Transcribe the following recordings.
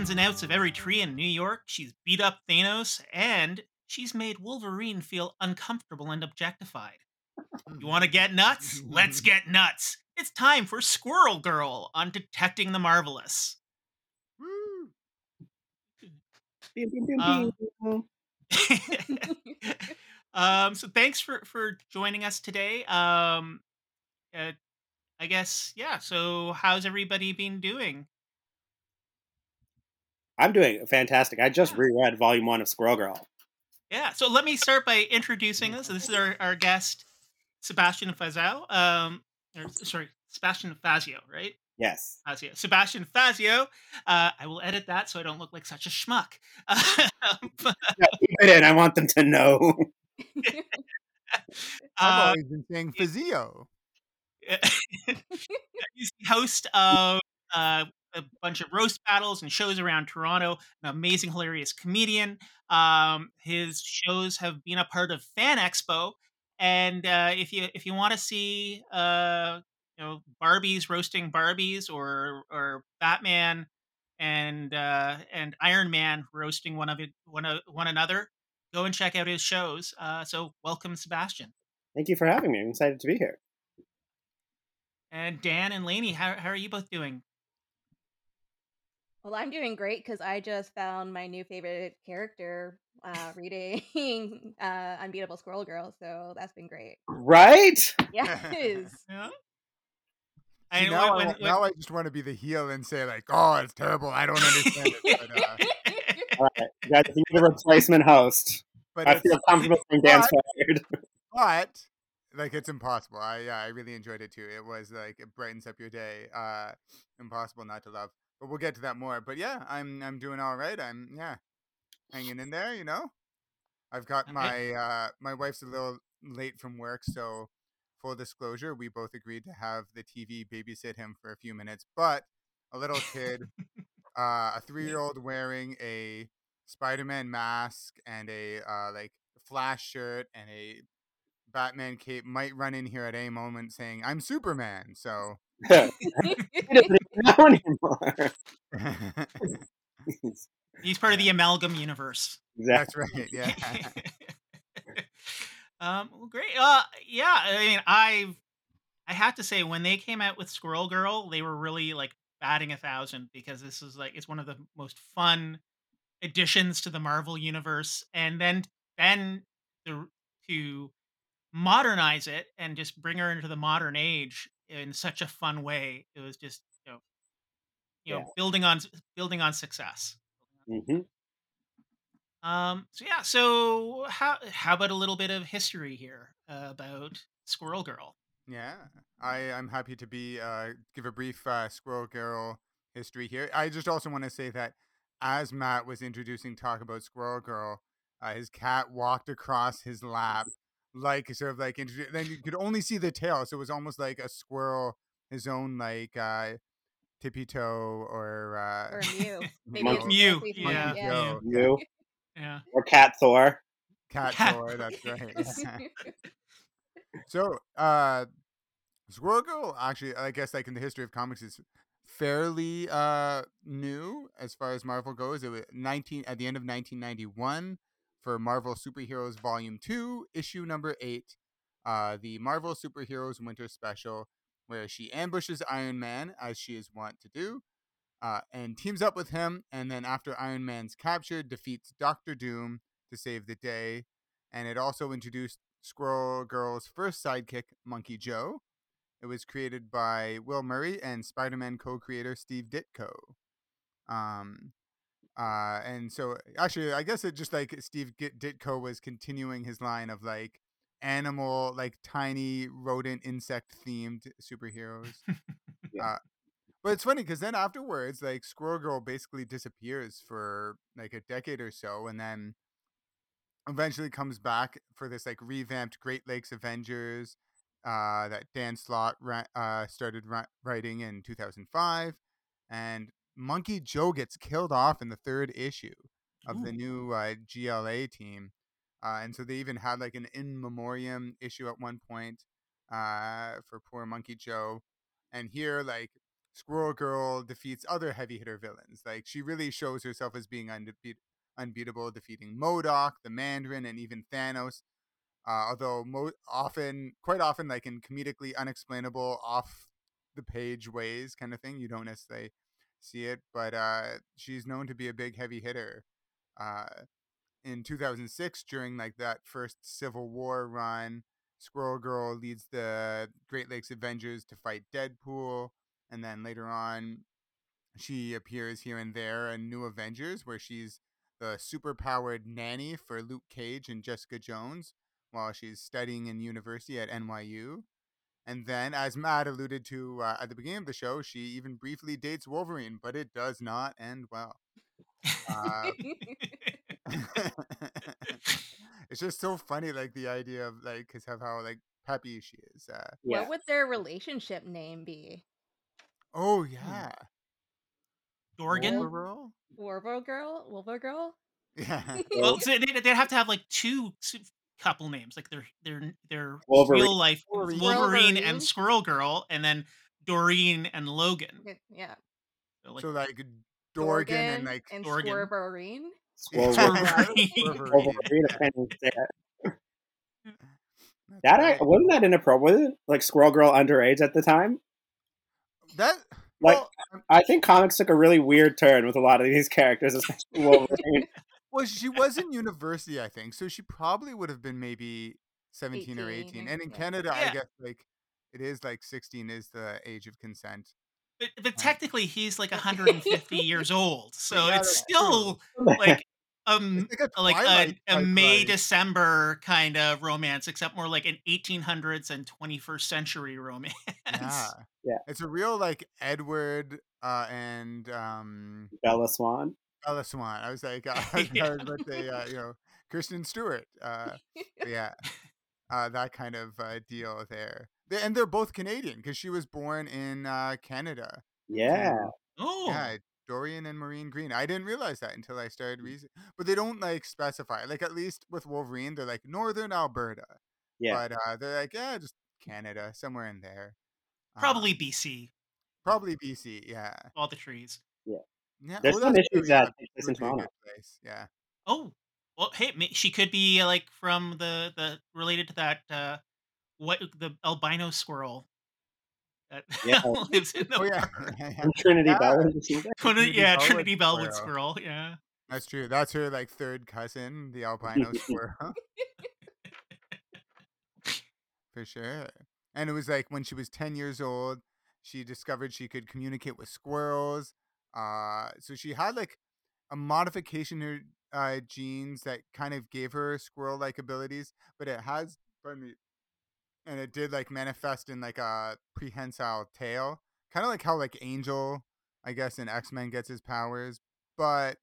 ins and outs of every tree in New York. She's beat up Thanos, and she's made Wolverine feel uncomfortable and objectified. You want to get nuts? Let's get nuts. It's time for Squirrel Girl on Detecting the Marvelous. Um, um, so thanks for for joining us today. Um, uh, I guess yeah. So how's everybody been doing? I'm doing fantastic. I just Yeah. reread Volume One of Squirrel Girl. Yeah. So let me start by introducing us. This is our, our guest, Sebastian Fazio. Um, or, sorry, Sebastian Fazio, right? Yes. Fazio. Sebastian Fazio. Uh, I will edit that so I don't look like such a schmuck. Um, Yeah, it in. I want them to know. I've uh, always been saying Fazio. he's the host of uh, a bunch of roast battles and shows around Toronto. An amazing, hilarious comedian. Um, his shows have been a part of Fan Expo, and uh, if you if you want to see uh, you know Barbies roasting Barbies or or Batman and uh, and Iron Man roasting one of it one of one another, go and check out his shows. Uh, so welcome, Sebastian. Thank you for having me. I'm excited to be here. And Dan and Layney, how, how are you both doing? Well, I'm doing great because I just found my new favorite character uh, reading uh, Unbeatable Squirrel Girl, so that's been great. Right? Yes. Yeah. See, now, when, I, when, now I just want to be the heel and say like, "Oh, it's terrible. I don't understand it." But, uh, All right. You guys need a replacement host. but I feel comfortable saying Dan's but- fired. but like it's impossible. I yeah, I really enjoyed it too. It was like it brightens up your day. Uh, impossible not to love. But we'll get to that more. But yeah, I'm I'm doing all right. I'm yeah, hanging in there. You know, I've got Okay. my uh my wife's a little late from work, so full disclosure, we both agreed to have the TV babysit him for a few minutes. But a little kid, uh, a three year old wearing a Spider Man mask and a uh, like Flash shirt and a Batman cape might run in here at any moment saying, "I'm Superman." So he doesn't even know anymore. he's part of the amalgam universe. exactly. that's right. Yeah. um, well, great. Uh, yeah. I mean, I I have to say, when they came out with Squirrel Girl, they were really like batting a thousand because this is like it's one of the most fun additions to the Marvel universe, and then then the, to modernize it and just bring her into the modern age in such a fun way. It was just you know, Yeah. building on building on success. hmm Um, so yeah, so how how about a little bit of history here uh, about Squirrel Girl? Yeah, I I'm happy to be uh give a brief uh, Squirrel Girl history here. I just also want to say that as Matt was introducing talk about Squirrel Girl, uh, his cat walked across his lap like sort of like then you could only see the tail, so it was almost like a squirrel, his own like uh tippy toe or uh or Mew. Maybe Monkey it's Mew, yeah. Monkey yeah. Joe, You Yeah, or Cat Thor. cat Cat Thor, that's right. So, uh, Squirrel Girl actually, I guess, like in the history of comics, is fairly uh new as far as Marvel goes. It was nineteen at the end of nineteen ninety one for Marvel Superheroes Volume Two, issue number eight, uh, the Marvel Superheroes Winter Special, where she ambushes Iron Man as she is wont to do. Uh, and teams up with him, and then after Iron Man's captured, defeats Doctor Doom to save the day. And it also introduced Squirrel Girl's first sidekick, Monkey Joe. It was created by Will Murray and Spider Man co creator Steve Ditko. Um, uh, and so, actually, I guess it just like Steve Ditko was continuing his line of like animal, like tiny rodent insect themed superheroes. Yeah. uh, but it's funny because then afterwards, like Squirrel Girl basically disappears for like a decade or so, and then eventually comes back for this like revamped Great Lakes Avengers, uh, that Dan Slott ra- uh, started ri- writing in 2005, and Monkey Joe gets killed off in the third issue of the new uh, GLA team, uh, and so they even had like an in memoriam issue at one point uh, for poor Monkey Joe, and here like Squirrel Girl defeats other heavy hitter villains. Like she really shows herself as being unbeatable, defeating MODOK, the Mandarin, and even Thanos. Uh, although mo- often, quite often, like in comedically unexplainable, off the page ways kind of thing, you don't necessarily see it. But uh, she's known to be a big heavy hitter. Uh, in 2006, during like that first Civil War run, Squirrel Girl leads the Great Lakes Avengers to fight Deadpool, and then later on, she appears here and there in New Avengers, where she's the superpowered nanny for Luke Cage and Jessica Jones while she's studying in university at NYU. And then, as Matt alluded to uh, at the beginning of the show, she even briefly dates Wolverine, but it does not end well. Uh, it's just so funny, like the idea of like, cause of how like happy she is. Uh, Yeah. What would their relationship name be? oh yeah, Dorgan. Wolverine? Warbo Girl? Wolver Girl? Yeah, Well, so they, they'd have to have like two s- couple names, like their their their Wolverine. real life Wolverine. Wolverine Wolverine. and Squirrel Girl, and then Doreen and Logan. Yeah. So, like, so like Dorgan and like and Dorgan. Swerverine. Wolverine. Mm, that I, wasn't that inappropriate? Like Squirrel Girl underage at the time. that Like well, I think comics took a really weird turn with a lot of these characters, especially Wolverine. well, she was in university, I think, so she probably would have been maybe seventeen or 18. And in yeah. Canada, Yeah. I guess like it is like sixteen is the age of consent. but, but technically, he's like 150 years old, so it's still like um like a a, a May December kind of romance, except more like an 1800s and 21st century romance. Yeah. Yeah. It's a real like Edward uh and um Bella Swan. Bella Swan. I was like uh, I was Yeah. about to uh, you know, Kristen Stewart. Uh yeah. Uh that kind of uh, deal there. They, and they're both Canadian because she was born in uh Canada. Yeah. oh, Yeah, Dorian and Marine Green. I didn't realize that until I started reading. But they don't like specify. Like at least with Wolverine, they're like Northern Alberta. Yeah. But uh, they're like, yeah, just Canada, somewhere in there. Um, probably BC, probably BC. Yeah. all the trees. Yeah. There's oh, some issues yeah, that place in be a good Toronto. place, Yeah. Oh, well, hey, she could be like from the the related to that uh what the albino squirrel that Yeah. lives in the Oh yeah. park. Trinity Yeah. Bell. Trinity, Trinity yeah, Bellwood Trinity Bellwood squirrel. squirrel. Yeah. That's true. That's her like third cousin, the albino squirrel. For sure. And it was like when she was 10 years old, she discovered she could communicate with squirrels. Uh, so she had like a modification in her uh, genes that kind of gave her squirrel like abilities, but it has, pardon me, and it did like manifest in like a prehensile tail, kind of like how like Angel, I guess, in X Men gets his powers. But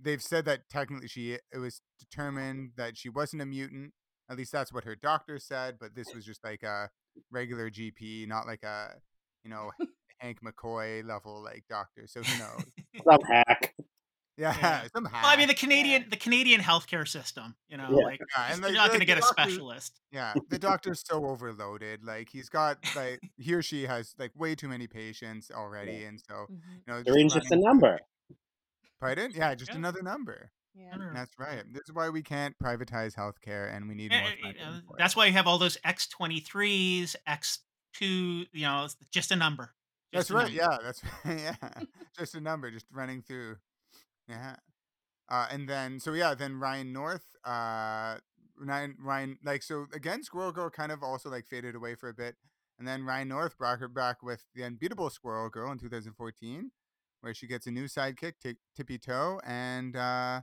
they've said that technically she it was determined that she wasn't a mutant. At least that's what her doctor said. But this was just like a regular GP, not like a you know Hank McCoy level like doctor. So who knows? Some hack. Yeah, Yeah. some Well, I mean, the hack. Canadian the Canadian healthcare system, you know, Yeah. like Yeah, and you're not going to like get a specialist. Yeah, the doctor's so overloaded. Like he's got like he or she has like way too many patients already, and so Mhm. you know. Doreen's just a number. Pardon? Yeah, just Yeah. another number. Yeah. That's right. This is why we can't privatize healthcare, and we need Eh, more. eh, eh, uh, that's why you have all those X twenty threes, X two. You know, just a number. That's Just a right. number. Yeah, that's yeah. just a number, just running through. Yeah. Uh, and then so yeah, then Ryan North, uh, Ryan like so again, Squirrel Girl kind of also like faded away for a bit, and then Ryan North brought her back with the unbeatable Squirrel Girl in 2014, where she gets a new sidekick, Ti- Tippy Toe, and uh,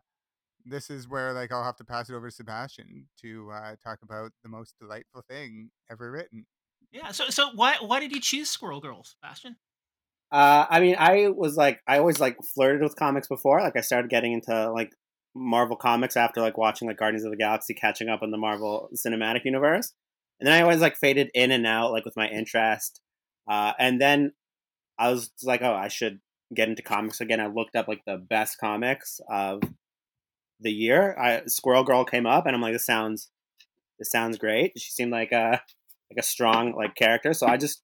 this is where like I'll have to pass it over to Sebastian to uh, talk about the most delightful thing ever written. Yeah. So so why why did you choose Squirrel Girl, Sebastian? Uh, I mean, I was like, I always like flirted with comics before. Like, I started getting into like Marvel comics after like watching like Guardians of the Galaxy, catching up on the Marvel Cinematic Universe. and then I always like faded in and out like with my interest. Uh, and then I was like, oh, I should get into comics again. I looked up like the best comics of the year. I Squirrel Girl came up, and I'm like, this sounds this sounds great. She seemed like a like a strong like character. So I just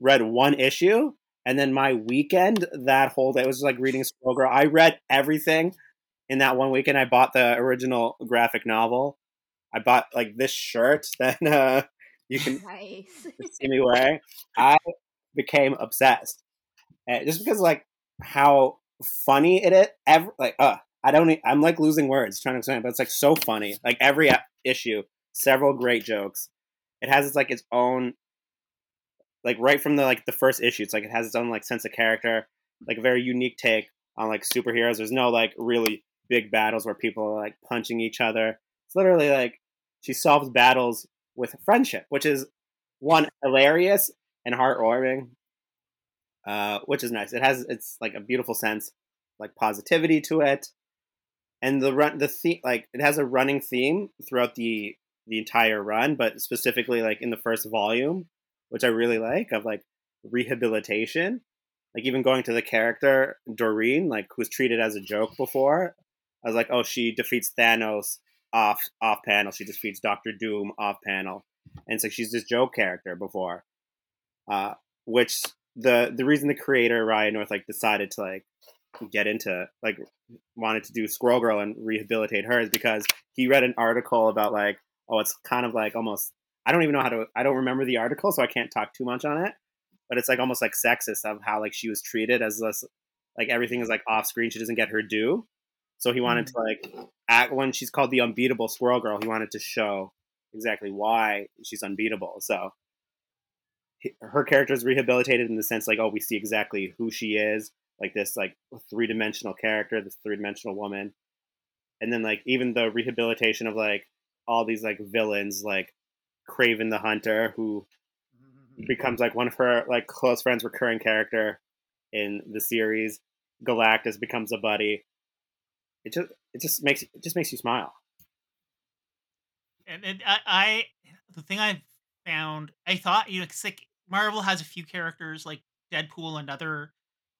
read one issue, and then my weekend that whole day was like reading Squirrel Girl. I read everything in that one weekend. I bought the original graphic novel. I bought like this shirt that uh, you can Nice. see me wearing. I became obsessed, and just because like how funny it is. Every like, uh, I don't. I'm like losing words trying to explain, it, but it's like so funny. Like every issue, several great jokes. It has its like its own, like right from the like the first issue. It's like it has its own like sense of character, like a very unique take on like superheroes. There's no like really big battles where people are like punching each other. It's literally like she solves battles with friendship, which is one hilarious and heartwarming, uh, which is nice. It has it's like a beautiful sense, like positivity to it, and the run the theme like it has a running theme throughout the the entire run, but specifically like in the first volume, which I really like of like rehabilitation. Like even going to the character Doreen, like who's treated as a joke before. I was like, oh, she defeats Thanos off off panel. She defeats Doctor Doom off panel, and so she's this joke character before. Uh, which the the reason the creator Ryan North like decided to like get into like wanted to do Squirrel Girl and rehabilitate her is because he read an article about like oh it's kind of like almost I don't even know how to I don't remember the article so I can't talk too much on it but it's like almost like sexist of how like she was treated as this like everything is like off screen she doesn't get her due. So he wanted to like act when she's called the unbeatable Squirrel Girl he wanted to show exactly why she's unbeatable so her character is rehabilitated in the sense like oh we see exactly who she is like this like three dimensional character this three dimensional woman. And then like even the rehabilitation of like all these like villains like Kraven the Hunter who becomes like one of her like close friends recurring character in the series. Galactus becomes a buddy. It just it just makes it just makes you smile. And, and I, I the thing I found, I thought you know, 'cause, like Marvel has a few characters like Deadpool another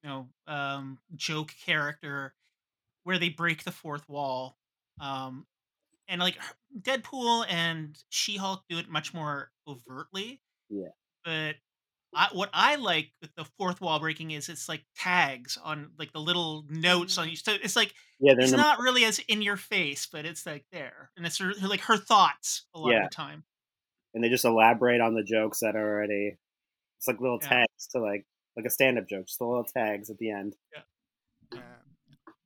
you know, um, joke character where they break the fourth wall, um, and like Deadpool and She Hulk do it much more overtly. Yeah. but. I, what I like with the fourth wall breaking is it's like tags on like the little notes on mm-hmm. you. So it's like yeah it's the, not really as in your face, but it's like there, and it's her, like her thoughts a lot Yeah. of the time. and they just elaborate on the jokes that are already it's like little Yeah. tags to like like a stand-up joke just the little tags at the end Yeah.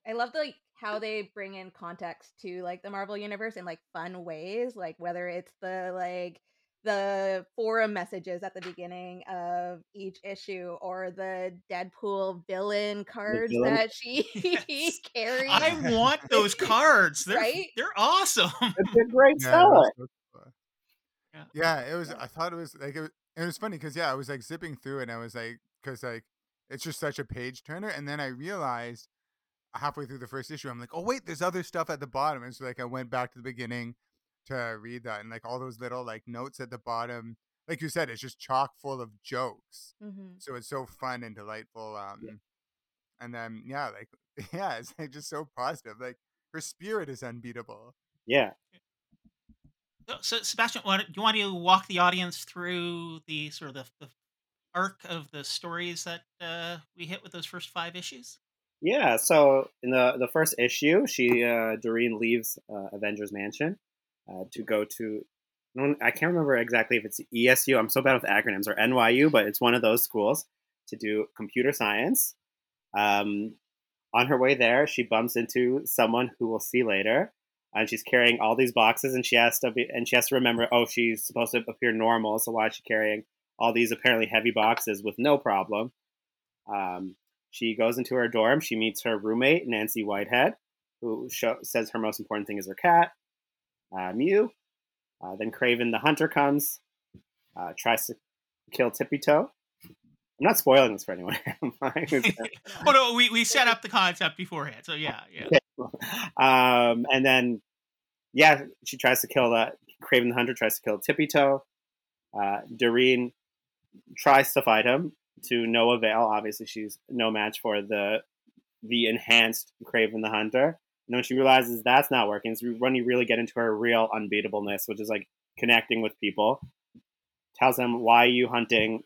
I love like how they bring in context to like the Marvel universe in like fun ways, like whether it's the like the forum messages at the beginning of each issue or the Deadpool villain cards villain- that she Yes. carries. I want those cards. They're Right? they're awesome. it's a great Yeah, it seller was. Yeah. Yeah, it was. I thought it was like it was, it was funny because yeah, I was like zipping through it and I was like, because like it's just such a page turner, and then I realized halfway through the first issue, I'm like, oh wait, there's other stuff at the bottom, and so like I went back to the beginning to read that, and like all those little like notes at the bottom, like you said, it's just chock full of jokes, Mhm. so it's so fun and delightful. Um, and then yeah, like yeah, it's like just so positive. Like her spirit is unbeatable. yeah So, so Sebastian, what, do you want to walk the audience through the sort of the, the arc of the stories that uh, we hit with those first five issues? Yeah, so in the the first issue, she uh, Doreen leaves uh, Avengers Mansion uh, to go to. I can't remember exactly if it's ESU. I'm so bad with acronyms or NYU, but it's one of those schools to do computer science. Um, on her way there, she bumps into someone who we'll see later, and she's carrying all these boxes, and she has to be, and she has to remember, oh, she's supposed to appear normal, so why is she carrying all these apparently heavy boxes with no problem? Um, she goes into her dorm. She meets her roommate, Nancy Whitehead, who show, says her most important thing is her cat, uh, Mew. Uh, then Kraven the Hunter comes, uh, tries to kill Tippy Toe. I'm not spoiling this for anyone. oh no, we, we set up the concept beforehand. So yeah, yeah. um, and then, yeah, she tries to kill that. Kraven the Hunter tries to kill Tippy Toe. Uh, Doreen tries to fight him to no avail. Obviously, she's no match for the the enhanced Kraven the Hunter. And when she realizes that's not working, is when you really get into her real unbeatableness, which is like connecting with people. Tells him, "Why are you hunting?"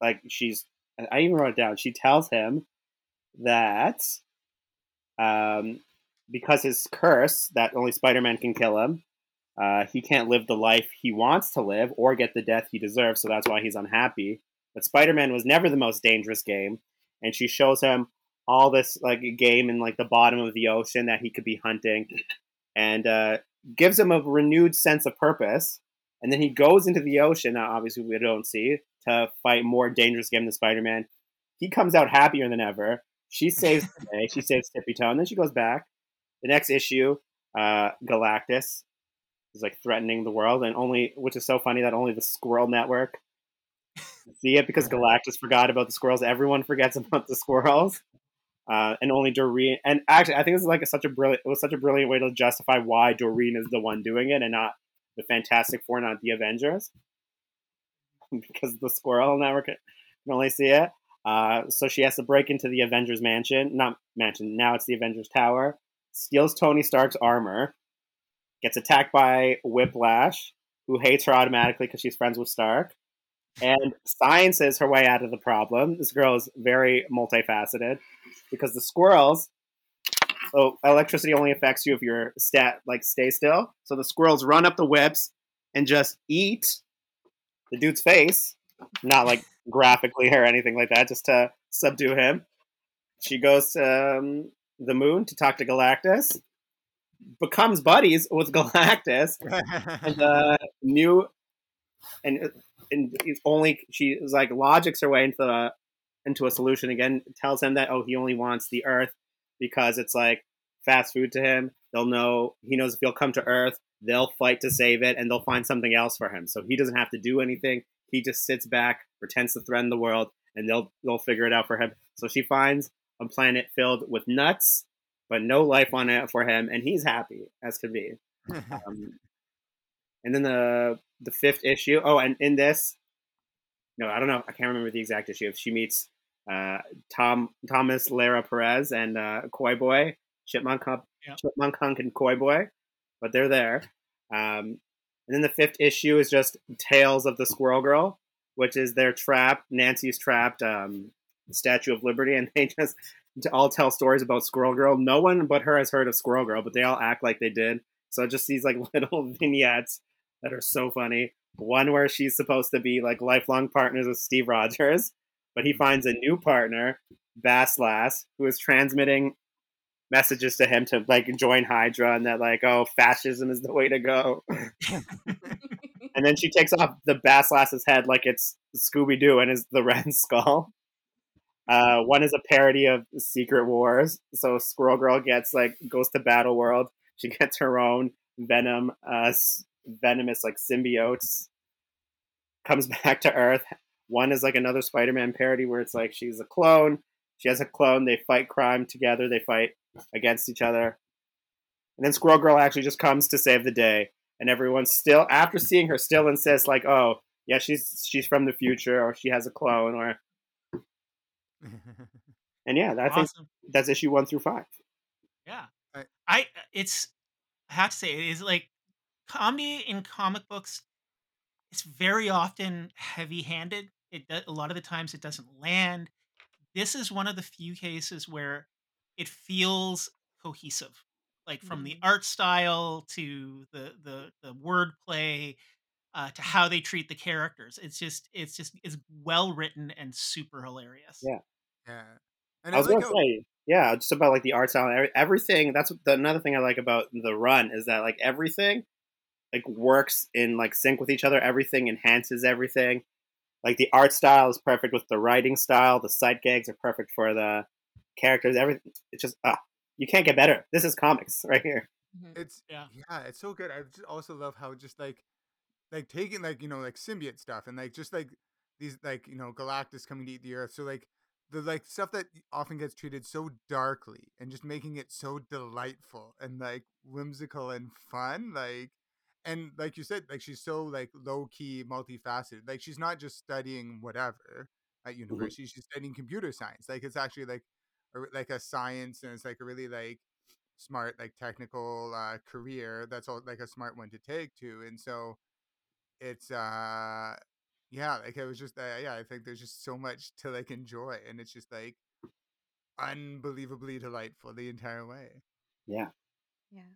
Like she's, I even wrote it down. She tells him that um, because his curse that only Spider-Man can kill him, uh, he can't live the life he wants to live or get the death he deserves. So that's why he's unhappy. But Spider-Man was never the most dangerous game, and she shows him all this like game in like the bottom of the ocean that he could be hunting, and uh, gives him a renewed sense of purpose. And then he goes into the ocean. Now, obviously, we don't see to fight more dangerous game than Spider-Man. He comes out happier than ever. She saves the day. She saves Tippy Toe, and then she goes back. The next issue, uh, Galactus is like threatening the world, and only which is so funny that only the Squirrel Network see it because Galactus forgot about the squirrels. Everyone forgets about the squirrels. Uh, and only Doreen, and actually, I think this is like a, such a brilliant. It was such a brilliant way to justify why Doreen is the one doing it, and not the Fantastic Four, not the Avengers, because the Squirrel Network can only see it. Uh, so she has to break into the Avengers mansion, not mansion. Now it's the Avengers Tower. Steals Tony Stark's armor, gets attacked by Whiplash, who hates her automatically because she's friends with Stark and science is her way out of the problem. This girl is very multifaceted because the squirrels. Oh, electricity only affects you if you're stat like stay still. So the squirrels run up the whips and just eat the dude's face, not like graphically or anything like that, just to subdue him. She goes to um, the moon to talk to Galactus, becomes buddies with Galactus, and uh, new and and he's only she is like logics her way into the into a solution again. Tells him that oh he only wants the Earth because it's like fast food to him. They'll know he knows if he'll come to Earth, they'll fight to save it, and they'll find something else for him. So he doesn't have to do anything. He just sits back, pretends to threaten the world, and they'll they'll figure it out for him. So she finds a planet filled with nuts, but no life on it for him, and he's happy as could be. Um, and then the the fifth issue. Oh, and in this, no, I don't know. I can't remember the exact issue. If she meets uh, Tom Thomas Lara Perez and uh, Koi Boy, Chipmunk, yeah. Chipmunk Hunk, and Koi Boy, but they're there. Um, and then the fifth issue is just Tales of the Squirrel Girl, which is their trap. Nancy's trapped um, Statue of Liberty, and they just all tell stories about Squirrel Girl. No one but her has heard of Squirrel Girl, but they all act like they did. So it just these like little vignettes that are so funny. One where she's supposed to be like lifelong partners with Steve Rogers, but he finds a new partner, Bass Lass, who is transmitting messages to him to like join Hydra and that like, oh, fascism is the way to go. and then she takes off the Bass Lass's head like it's Scooby Doo and is the Red Skull. Uh, one is a parody of Secret Wars. So Squirrel Girl gets like goes to Battle World. She gets her own Venom uh, venomous like symbiotes comes back to Earth. One is like another Spider-Man parody where it's like she's a clone. She has a clone. They fight crime together. They fight against each other. And then Squirrel Girl actually just comes to save the day. And everyone still, after seeing her, still insists like, "Oh, yeah, she's she's from the future, or she has a clone, or." and yeah, I awesome. think that's issue one through five. Yeah, I it's I have to say it is like comedy in comic books is very often heavy-handed. It a lot of the times it doesn't land. This is one of the few cases where it feels cohesive, like from the mm-hmm. art style to the the the wordplay uh, to how they treat the characters. It's just it's just it's well written and super hilarious. Yeah, yeah. And I was gonna say, yeah, just about like the art style, everything. That's the, another thing I like about the run is that like everything like works in like sync with each other. Everything enhances everything. Like the art style is perfect with the writing style. The sight gags are perfect for the characters. Everything. It's just ah, you can't get better. This is comics right here. Mm-hmm. It's yeah, yeah. It's so good. I just also love how just like like taking like you know like symbiote stuff and like just like these like you know Galactus coming to eat the Earth. So like the like stuff that often gets treated so darkly and just making it so delightful and like whimsical and fun like and like you said, like she's so like low key, multifaceted. Like she's not just studying whatever at Mm-hmm. university; she's studying computer science. Like it's actually like a, like a science, and it's like a really like smart, like technical uh, career. That's all like a smart one to take to, and so it's uh yeah, like it was just uh, yeah. I think there's just so much to like enjoy, and it's just like unbelievably delightful the entire way. Yeah. Yeah.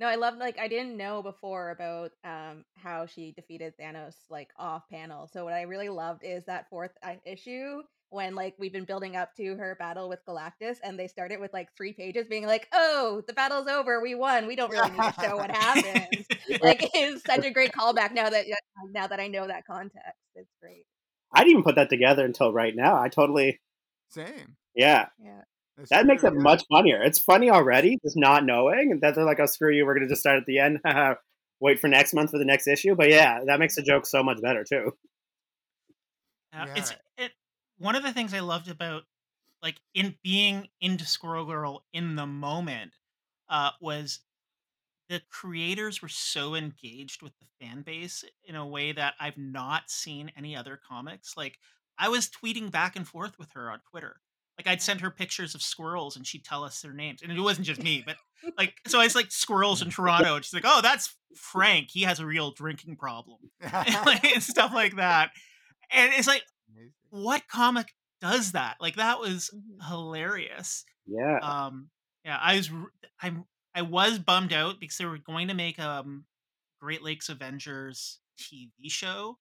No, I love like I didn't know before about um how she defeated Thanos like off panel. So what I really loved is that fourth uh, issue when like we've been building up to her battle with Galactus and they started with like three pages being like, "Oh, the battle's over. We won. We don't really need to show what happens." like it's such a great callback now that now that I know that context. It's great. I didn't even put that together until right now. I totally, Same. yeah. Yeah. That's That makes it yeah. much funnier. It's funny already, just not knowing and that they're like, "Oh, screw you. We're gonna just start at the end. Wait for next month for the next issue." But yeah, that makes the joke so much better too. Uh, It's it. One of the things I loved about like in being into Squirrel Girl in the moment uh, was the creators were so engaged with the fan base in a way that I've not seen any other comics. Like I was tweeting back and forth with her on Twitter. Like I'd send her pictures of squirrels and she'd tell us their names. And it wasn't just me, but like so I was like squirrels in Toronto and she's like, "Oh, that's Frank. He has a real drinking problem." and, like, and stuff like that. And it's like what comic does that? Like that was Mhm. hilarious. Yeah. Um, yeah, I was I'm I was bummed out because they were going to make um Great Lakes Avengers TV show.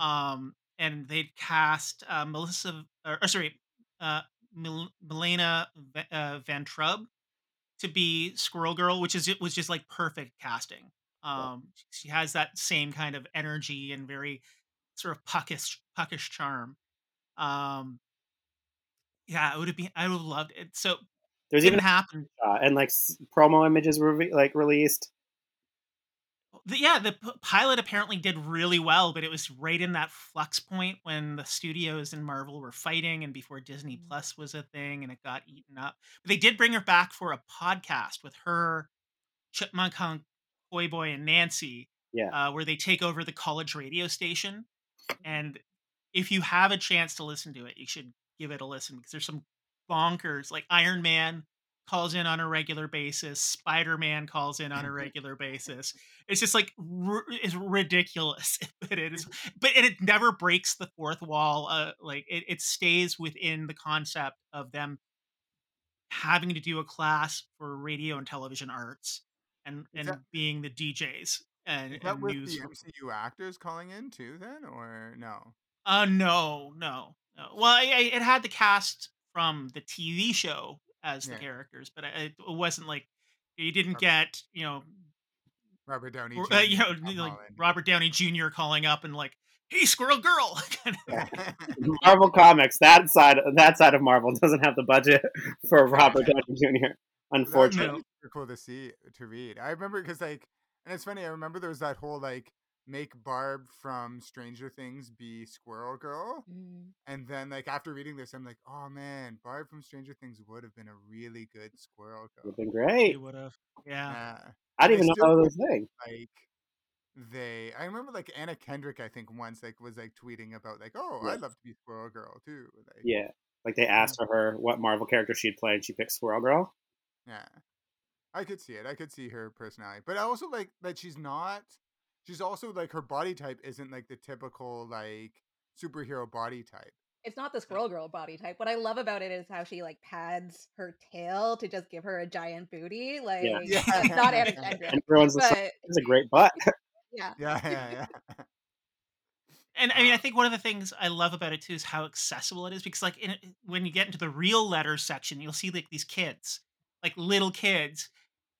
Uh, Um, and they'd cast uh, Melissa or, or sorry, uh, Mil- Milana uh, Vayntrub to be Squirrel Girl, which is it was just like perfect casting. Um, she has that same kind of energy and very sort of puckish puckish charm. Um, yeah, it would have been. I would have loved it. So There's even happen. uh, and like s- promo images were re- like released. The, yeah, the p- pilot apparently did really well, but it was right in that flux point when the studios and Marvel were fighting, and before Disney Mm. Plus was a thing, and it got eaten up. But they did bring her back for a podcast with her, Chipmunk Hunk, Koi Boy, and Nancy, Yeah. uh, where they take over the college radio station. And if you have a chance to listen to it, you should give it a listen because there's some bonkers. Like Iron Man calls in on a regular basis, Spider Man calls in on a regular basis. It's just like r- it's ridiculous, but it is. But and it never breaks the fourth wall. Uh, like it, it stays within the concept of them having to do a class for radio and television arts and Is and that- being the DJs and, Is that and with news. the MCU actors calling in too, then, or no? Uh, no, no, no. Well, I, I, it had the cast from the TV show as the Yeah. characters, but I- it wasn't like you didn't Okay. get you know Robert Downey. or, uh, you Jr., know like Robert Downey Jr. calling up and like, "Hey, Squirrel Girl." Marvel Comics, that side that side of Marvel doesn't have the budget for Robert Downey Jr. Unfortunately. be super cool to see to read. I remember because like, and it's funny. I remember there was that whole like make Barb from Stranger Things be Squirrel Girl, Mm. and then like after reading this, I'm like, oh man, Barb from Stranger Things would have been a really good Squirrel Girl. Would have been you great. would have, yeah. Yeah, I didn't they even know still that was a thing. like they. I remember like Anna Kendrick. I think once like was like tweeting about like, oh, Yeah. I'd love to be Squirrel Girl too. Like, Yeah. Like they asked for her what Marvel character she'd play and she picked Squirrel Girl. Yeah. I could see it. I could see her personality. But I also like that she's not she's also like her body type isn't like the typical like superhero body type. It's not the squirrel girl body type. What I love about it is how she like pads her tail to just give her a giant booty. Like Yeah. that's not Anna everyone's just like, it's a great butt. yeah, Yeah, yeah, yeah. And I mean, I Uh, think one of the things I love about it too is how accessible it is. Because like in, when you get into the real letters section, you'll see like these kids, like little kids,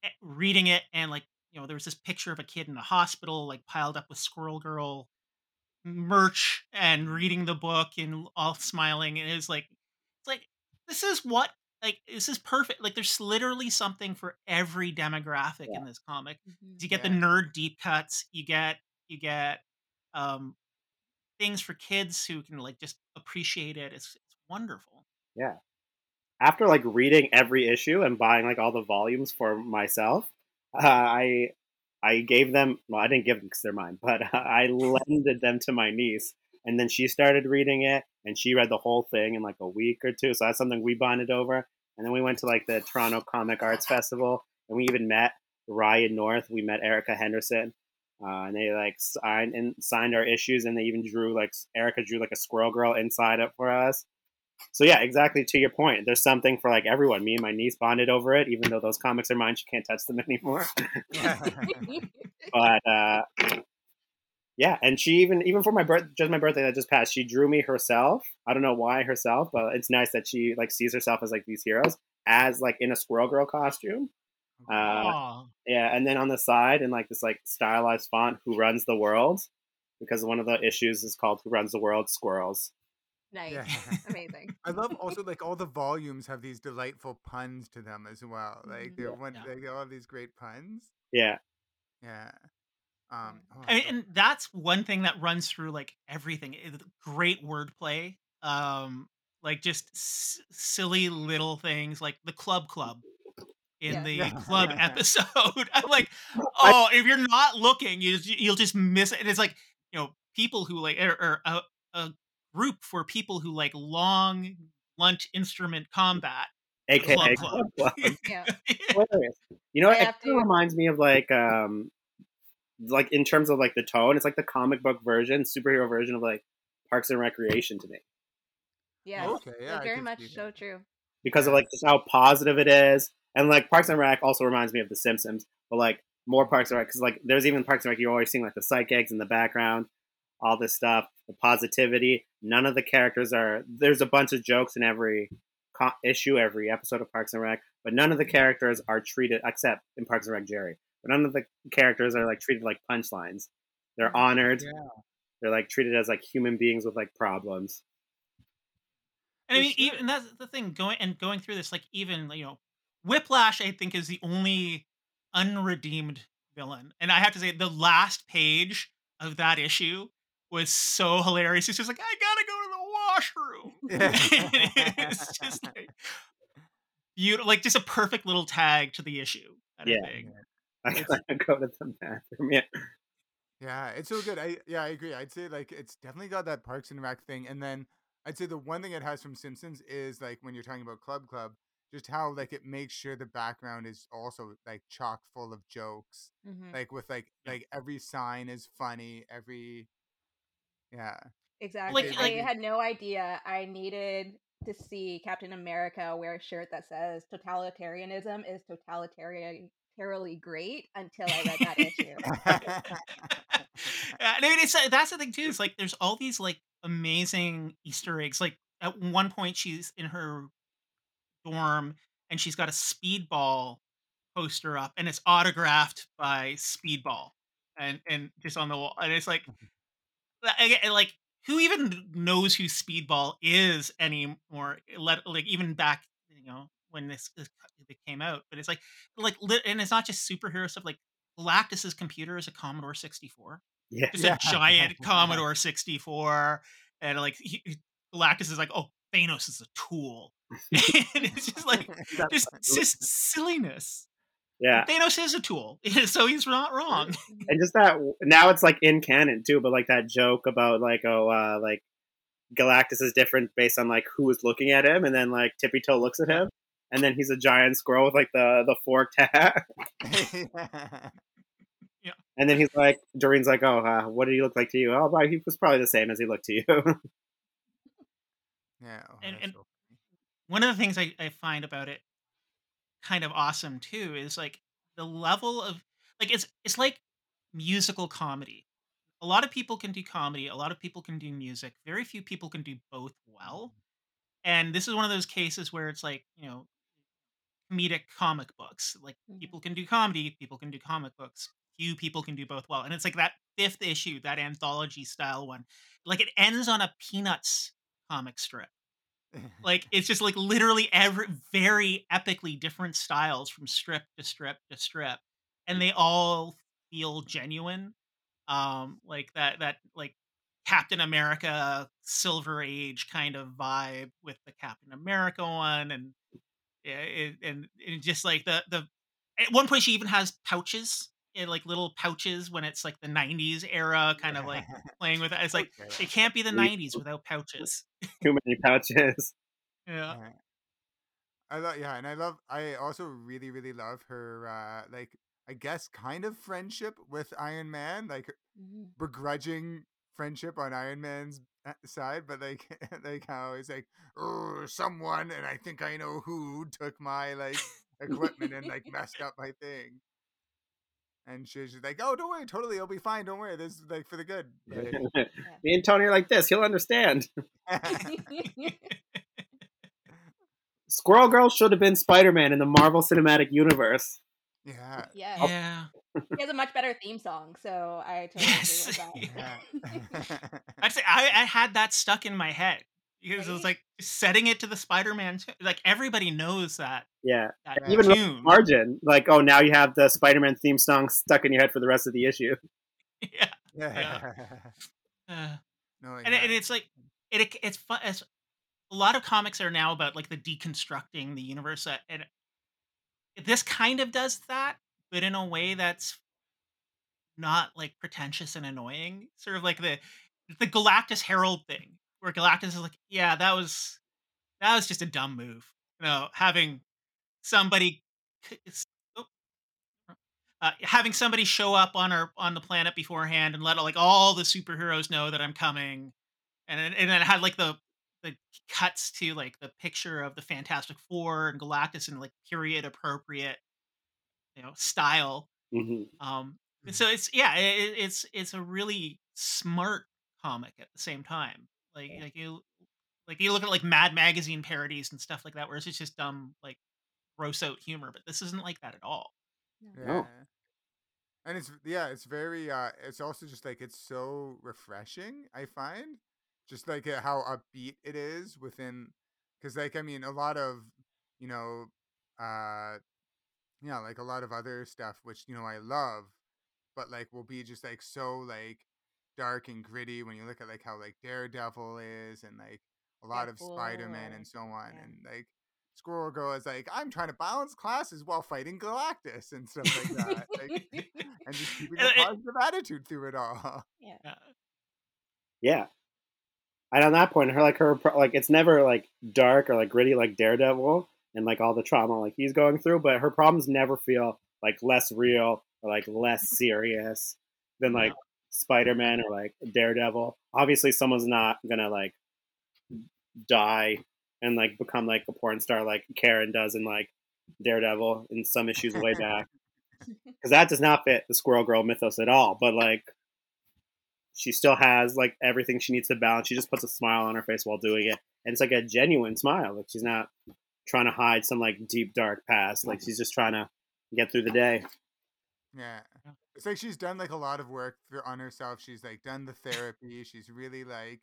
eh, reading it, and like you know, there was this picture of a kid in a hospital, like piled up with Squirrel Girl merch and reading the book and all smiling, and it's like, it's like this is what like this is perfect. Like there's literally something for every demographic Yeah. in this comic. Mhm. You get the nerd deep cuts. You get you get um things for kids who can like just appreciate it. It's it's wonderful. Yeah. After like reading every issue and buying like all the volumes for myself, uh, I I gave them. Well, I didn't give them because they're mine, but I lended them to my niece, and then she started reading it, and she read the whole thing in like a week or two. So that's something we bonded over. And then we went to like the Toronto Comic Arts Festival, and we even met Ryan North. We met Erica Henderson, uh, and they like signed and signed our issues, and they even drew like Erica drew like a squirrel girl inside it for us. So yeah, exactly to your point. There's something for like everyone. Me and my niece bonded over it, even though those comics are mine. She can't touch them anymore. but uh, yeah, and she even even for my birth, just my birthday that just passed, she drew me herself. I don't know why herself, but it's nice that she like sees herself as like these heroes as like in a squirrel girl costume. Uh, yeah, and then on the side in like this like stylized font, "Who runs the world?" Because one of the issues is called "Who runs the world?" Squirrels. Nice, Yeah. amazing. I love also like all the volumes have these delightful puns to them as well. Like they're one, Yeah. they all these great puns. Yeah, Yeah. Um. oh, I mean, and that's one thing that runs through like everything. Great wordplay. Um, like just s- silly little things like the club club in Yeah. the Yeah. club episode. I'm like, oh, if you're not looking, you just- you'll just miss it. And it's like you know people who like or, or a, a group for people who like long blunt instrument combat. aka Club Club Club. Club. Yeah, You know, I it have to- reminds me of like, um, like in terms of like the tone, it's like the comic book version, superhero version of like Parks and Recreation to me yeah, Okay, yeah, I very much so true. because of like just how positive it is, and like Parks and Rec also reminds me of The Simpsons, but like more Parks and Rec because like there's even Parks and Rec you're always seeing like the psychics in the background, all this stuff, the positivity. None of the characters are. There's a bunch of jokes in every co- issue, every episode of Parks and Rec, but none of the characters are treated except in Parks and Rec Jerry. But none of the characters are like treated like punchlines. They're mm, honored. Yeah. They're like treated as like human beings with like problems. And I mean, even that's the thing going and going through this, like even you know, Whiplash, I think is the only unredeemed villain. And I have to say, the last page of that issue was so hilarious. It's just like I gotta go to the washroom. it's just like you like just a perfect little tag to the issue. Kind Yeah. of thing. I gotta go to the bathroom. Yeah. Yeah, it's so good. I yeah, I agree. I'd say like it's definitely got that Parks and Rec thing, and then I'd say the one thing it has from Simpsons is like when you're talking about Club Club, just how like it makes sure the background is also like chock full of jokes, Mhm. like with like like every sign is funny, every yeah, Exactly. Like- I had no idea I needed to see Captain America wear a shirt that says totalitarianism is totalitarianly great until I read that issue. And I mean, it's uh, that's the thing too. Is like there's all these like amazing Easter eggs. Like at one point, she's in her dorm and she's got a Speedball poster up, and it's autographed by Speedball, and and just on the wall, and it's like, I- like who even knows who Speedball is anymore? Let like even back, you know, when this, this came out, but it's like like lit, and it's not just superhero stuff. Like Galactus's computer is a Commodore 64 Yeah. just Yeah. a giant Commodore 64, and like he- Galactus is like, oh, Thanos is a tool, and it's just like just, just silliness. Yeah. Thanos is a tool, so he's not wrong. and just that now it's like in canon too but like that joke about like oh uh like galactus is different based on like who is looking at him and then like tippy toe looks at him and then he's a giant squirrel with like the the forked hat yeah. and then he's like doreen's like oh uh, what did he look like to you oh he was probably the same as he looked to you yeah. oh, And- and- so. One of the things I, I find about it kind of awesome too is like the level of like it's it's like musical comedy. A lot of people can do comedy, a lot of people can do music. Very few people can do both well. And this is one of those cases where it's like, you know, comedic comic books. Like Mhm. people can do comedy, people can do comic books. Few people can do both well. And it's like that fifth issue, that anthology style one. Like it ends on a Peanuts comic strip. Like it's just like literally every very epically different styles from strip to strip to strip. And they all feel genuine. Um like that that like Captain America Silver Age kind of vibe with the Captain America one and yeah, it, and, and just like the the at one point she even has pouches in like little pouches when it's like the '90s era, kind of like playing with it. It's like it can't be the '90s without pouches. Too many pouches. Yeah. I love yeah, and I love I also really really love her uh like I guess kind of friendship with Iron Man, like Mhm. begrudging friendship on Iron Man's uh, side, but like like how he's like, oh, someone and I think I know who took my like equipment and like messed up my thing. And she's just like, "Oh, don't worry, totally, it'll be fine. Don't worry, this is like for the good." Like, Me and Tony are like this. He'll understand. Squirrel Girl should have been Spider Man in the Marvel Cinematic Universe. yeah, yeah. Oh. Yeah. He has a much better theme song, so I totally Yes. agree with that. yeah. I'd say I, I had that stuck in my head because it was like setting it to the Spider-Man. t- Like everybody knows that Yeah. that Even tune. Margin. Like, oh, now you have the Spider Man theme song stuck in your head for the rest of the issue. yeah. yeah. Uh, no, and, it, and it's like it, it it's fun. It's, a lot of comics are now about like the deconstructing the universe, uh, and this kind of does that, but in a way that's not like pretentious and annoying. Sort of like the the Galactus Herald thing, where Galactus is like, yeah, that was that was just a dumb move. You know, having somebody oh, uh, having somebody show up on our on the planet beforehand and let like all the superheroes know that I'm coming, and then, and then it had like the the cuts to like the picture of the Fantastic Four and Galactus in like period appropriate, you know, style. hmm Um, and so it's yeah, it, it's it's a really smart comic at the same time. Like like you like you look at like Mad Magazine parodies and stuff like that, where it's just dumb like gross out humor, but this isn't like that at all. Yeah. No. And it's yeah, it's very uh it's also just like it's so refreshing, I find. Just like uh, how upbeat it is within cuz like I mean a lot of, you know, uh yeah, like a lot of other stuff which, you know, I love, but like will be just like so like dark and gritty when you look at like how like Daredevil is and like a lot of Spider-Man and so on yeah. and like Squirrel Girl is like I'm trying to balance classes while fighting Galactus and stuff like that. like and just keeping a And it- positive attitude through it all. yeah. Uh, Yeah. And on that point, her like her like it's never like dark or like gritty like Daredevil and like all the trauma like he's going through, but her problems never feel like less real or like less serious than like Spider Man or like Daredevil. Obviously, someone's not gonna like die and like become like a porn star like Karen does in like Daredevil in some issues way back because that does not fit the Squirrel Girl mythos at all. But like, she still has like everything she needs to balance. She just puts a smile on her face while doing it, and it's like a genuine smile. Like she's not trying to hide some like deep dark past. Like she's just trying to get through the day. Yeah. It's like she's done like a lot of work for, on herself. She's like done the therapy. She's really like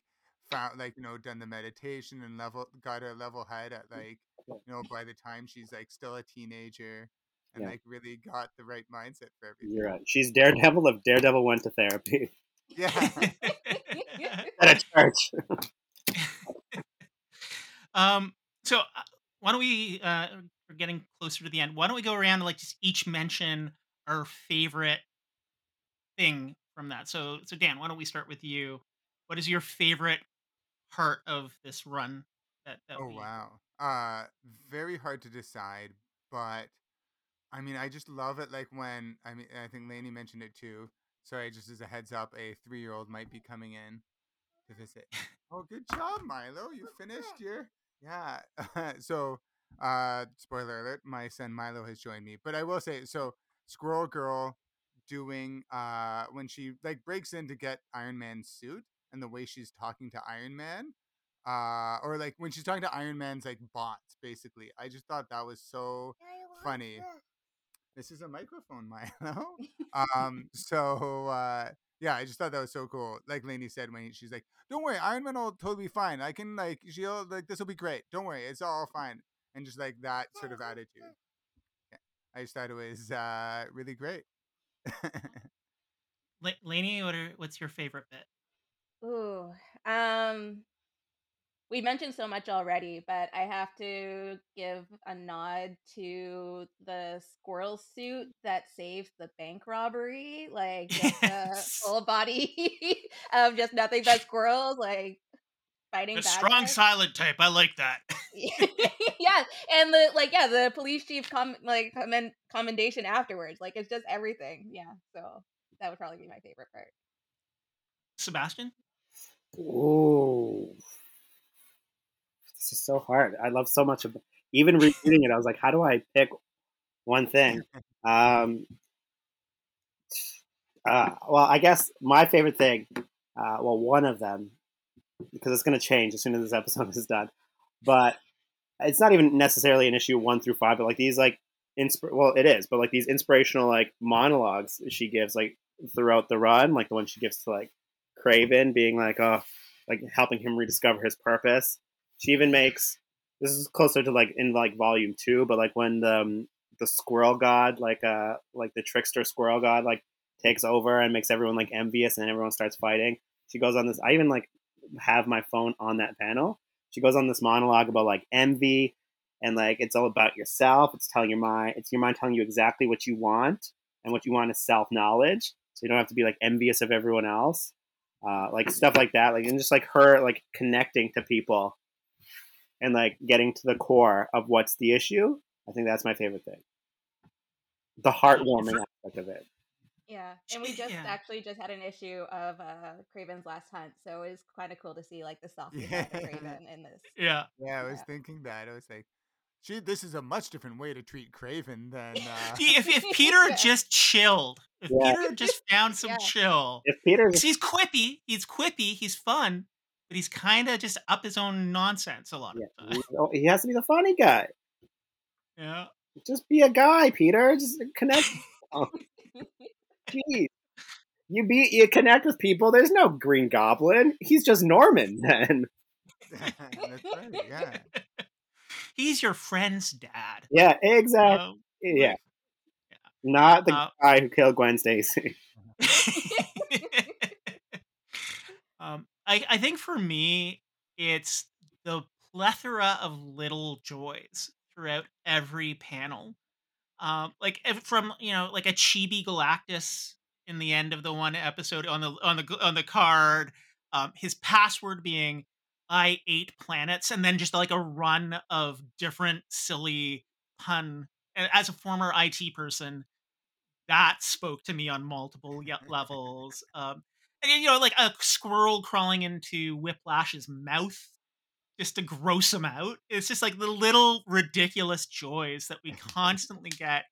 found like you know done the meditation and level got her level head at like you know by the time she's like still a teenager and Yeah. like really got the right mindset for everything. You're right. She's Daredevil if Daredevil went to therapy Yeah. at a church. um, so uh, why don't we? Uh, we're getting closer to the end. Why don't we go around and like just each mention our favorite thing from that? So, so Dan, why don't we start with you? What is your favorite part of this run? That, that Oh we, wow. Uh very hard to decide, but I mean I just love it like when I mean I think Layney mentioned it too. Sorry, just as a heads up, a three year old might be coming in to visit. Oh good job, Milo. You finished your yeah. so uh spoiler alert, my son Milo has joined me. But I will say so Squirrel Girl doing uh when she like breaks in to get Iron Man's suit and the way she's talking to Iron Man uh or like when she's talking to iron man's like bots basically. I just thought that was so funny. this is a microphone milo. Um so uh yeah i just thought that was so cool. Like Layney said when she's like don't worry iron man will totally be fine. I can like she'll like this will be great. Don't worry it's all fine. And just like that sort of attitude. yeah. i just thought it was uh really great La- Layney, what are, what's your favorite bit? Ooh. Um we mentioned so much already, but I have to give a nod to the squirrel suit that saved the bank robbery. Like just a full body of just nothing but squirrels, like fighting A strong guys. silent type. I like that. yeah, and the like, yeah, the police chief com like commend commendation afterwards. Like it's just everything. Yeah, so that would probably be my favorite part. Sebastian? Ooh, this is so hard. I love so much of even reading it. I was like, how do I pick one thing? Um, uh, well, I guess my favorite thing, uh, well, one of them, because it's going to change as soon as this episode is done, but it's not even necessarily an issue one through five, but like these like insp- well, it is, but like these inspirational like monologues she gives like throughout the run, like the one she gives to like Kraven, being like, oh, like helping him rediscover his purpose. She even makes this is closer to like in like volume two, but like when the um, the squirrel god, like uh like the trickster squirrel god, like takes over and makes everyone like envious and everyone starts fighting. She goes on this. I even like have my phone on that panel. She goes on this monologue about like envy and like it's all about yourself. It's telling your mind. It's your mind telling you exactly what you want and what you want is self knowledge. So you don't have to be like envious of everyone else. Uh, like stuff like that. Like and just like her like connecting to people and like getting to the core of what's the issue. I think that's my favorite thing. The heartwarming aspect of it. Yeah, and we just Yeah. actually just had an issue of uh Kraven's Last Hunt, so it was kind of cool to see like the soft Yeah. of Kraven in this. Yeah. Yeah, I was Yeah. thinking that. I was like, gee, this is a much different way to treat Kraven than. Uh... If, if Peter Yeah. just chilled, if Yeah. Peter just found some Yeah. chill, If Peter, he's quippy, he's quippy, he's fun, but he's kind of just up his own nonsense a lot yeah, of the time. he- oh, he has to be the funny guy. Yeah. Just be a guy, Peter. Just connect. Oh, Jeez. You be you connect with people. There's no Green Goblin. He's just Norman then. Right. Yeah. He's your friend's dad. Yeah, you exactly. know? Yeah, not the Uh, guy who killed Gwen Stacy. um, I, I think for me, it's the plethora of little joys throughout every panel. Um, like if- from you know, like a chibi Galactus in the end of the one episode on the on the on the card. Um, his password being "I ate planets," and then just like a run of different silly pun. And as a former IT person, that spoke to me on multiple levels. Um, and you know, like a squirrel crawling into Whiplash's mouth just to gross them out. It's just like the little ridiculous joys that we constantly get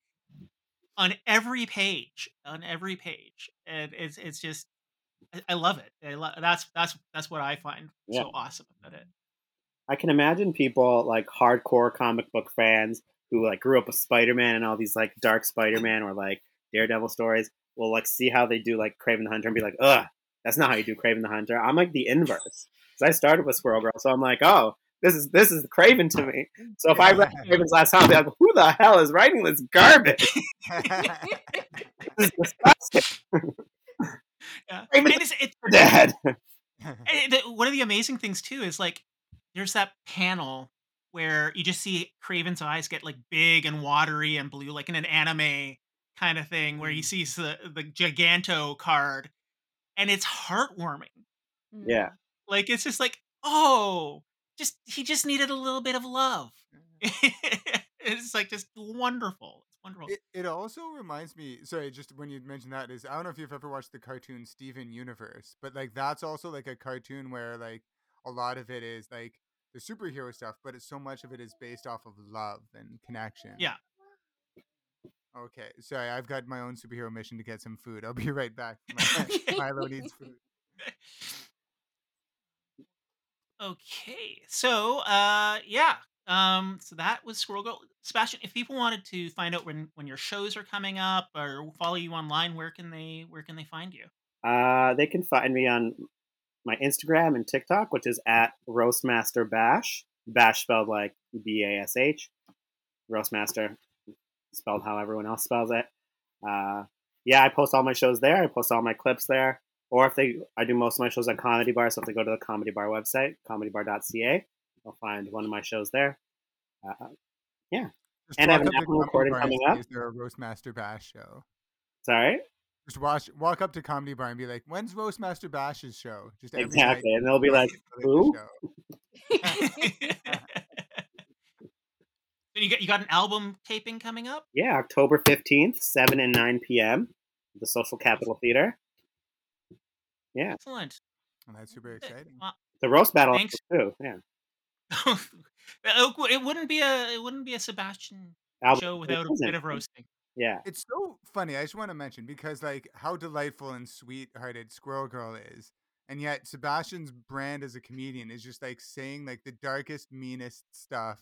on every page, on every page, and it's it's just I, love it. I lo- that's that's that's what I find Yeah. so awesome about it. I can imagine people like hardcore comic book fans who like grew up with Spider Man and all these like dark Spider Man or like Daredevil stories will like see how they do like Kraven the Hunter and be like, ugh, that's not how you do Kraven the Hunter. I'm like the inverse. Because I started with Squirrel Girl, so I'm like, oh, this is this is Kraven to me. So if I read Kraven's last time, I'll be like, who the hell is writing this garbage? This is disgusting. Yeah. Raven- it's, it's Dad. One of the amazing things too is like there's that panel where you just see Kraven's eyes get like big and watery and blue, like in an anime kind of thing, where he sees the the Giganto card, and it's heartwarming. Mm. Yeah. Like it's just like, oh, just he just needed a little bit of love. Mm-hmm. it's like just wonderful. It's wonderful. It, it also reminds me. Sorry, just when you mentioned that is I don't know if you've ever watched the cartoon Steven Universe, but like that's also like a cartoon where like a lot of it is like the superhero stuff, but it's so much of it is based off of love and connection. Yeah. Okay, sorry, I've got my own superhero mission to get some food. I'll be right back. My. Milo needs food. Okay, so uh, yeah, um, so that was Squirrel Girl. Sebastian, if people wanted to find out when when your shows are coming up or follow you online, where can they where can they find you? Uh, they can find me on my Instagram and TikTok, which is at Roastmaster Bash. Bash spelled like B A S H. Roastmaster spelled how everyone else spells it. Uh, yeah, I post all my shows there. I post all my clips there. Or if they, I do most of my shows on Comedy Bar. So if they go to the Comedy Bar website, comedybar.ca, they'll find one of my shows there. Uh, yeah. Just And I have an up album recording coming up. Is there a Roastmaster Bash show? sorry. Just watch, walk up to Comedy Bar and be like, "When's Roastmaster Bash's show?" Just every Exactly. night And they'll be like, "Who?" you got you got an album taping coming up? Yeah, October 15th, 7 and 9 p.m. at the Social Capital Theater. Yeah, Excellent. And that's super exciting. Well, the roast battle Thanks. too. Yeah, it wouldn't be a it wouldn't be a Sebastian Album- show without a bit of roasting. Yeah, It's so funny. I just want to mention because like how delightful and sweet-hearted Squirrel Girl is, and yet Sebastian's brand as a comedian is just like saying like the darkest, meanest stuff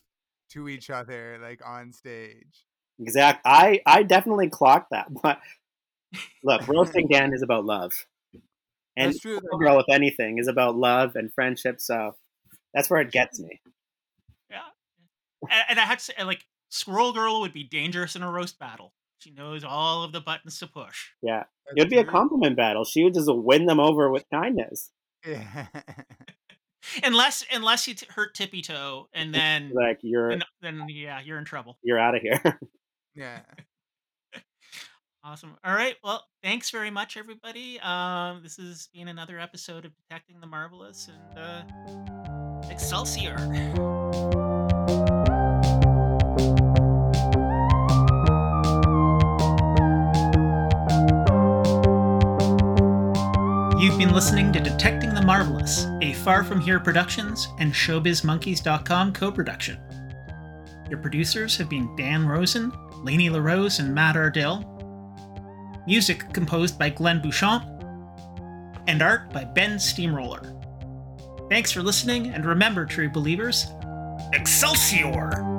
to each other, like on stage. exact. I I definitely clocked that. But look, roasting Dan is about love, and That's true. Squirrel Girl, if anything, is about love and friendship. So that's where it gets me. Yeah. And, and I had to say, like, Squirrel Girl would be dangerous in a roast battle. She knows all of the buttons to push. Yeah, That's it would be a compliment battle. She would just win them over with kindness. Yeah. Unless unless you t- hurt Tippy Toe, and then Like you're then, then yeah, you're in trouble. you're out of here. yeah. Awesome. All right. Well, thanks very much, everybody. Um, this has been another episode of Detecting the Marvelous and uh, Excelsior. You've been listening to Detecting the Marvelous, a Far From Here Productions and ShowbizMonkeys.com co production. Your producers have been Dan Rosen, Layney LaRose, and Matt Ardell. Music composed by Glenn Bouchamp, and art by Ben Steamroller. Thanks for listening, and remember, true believers, Excelsior!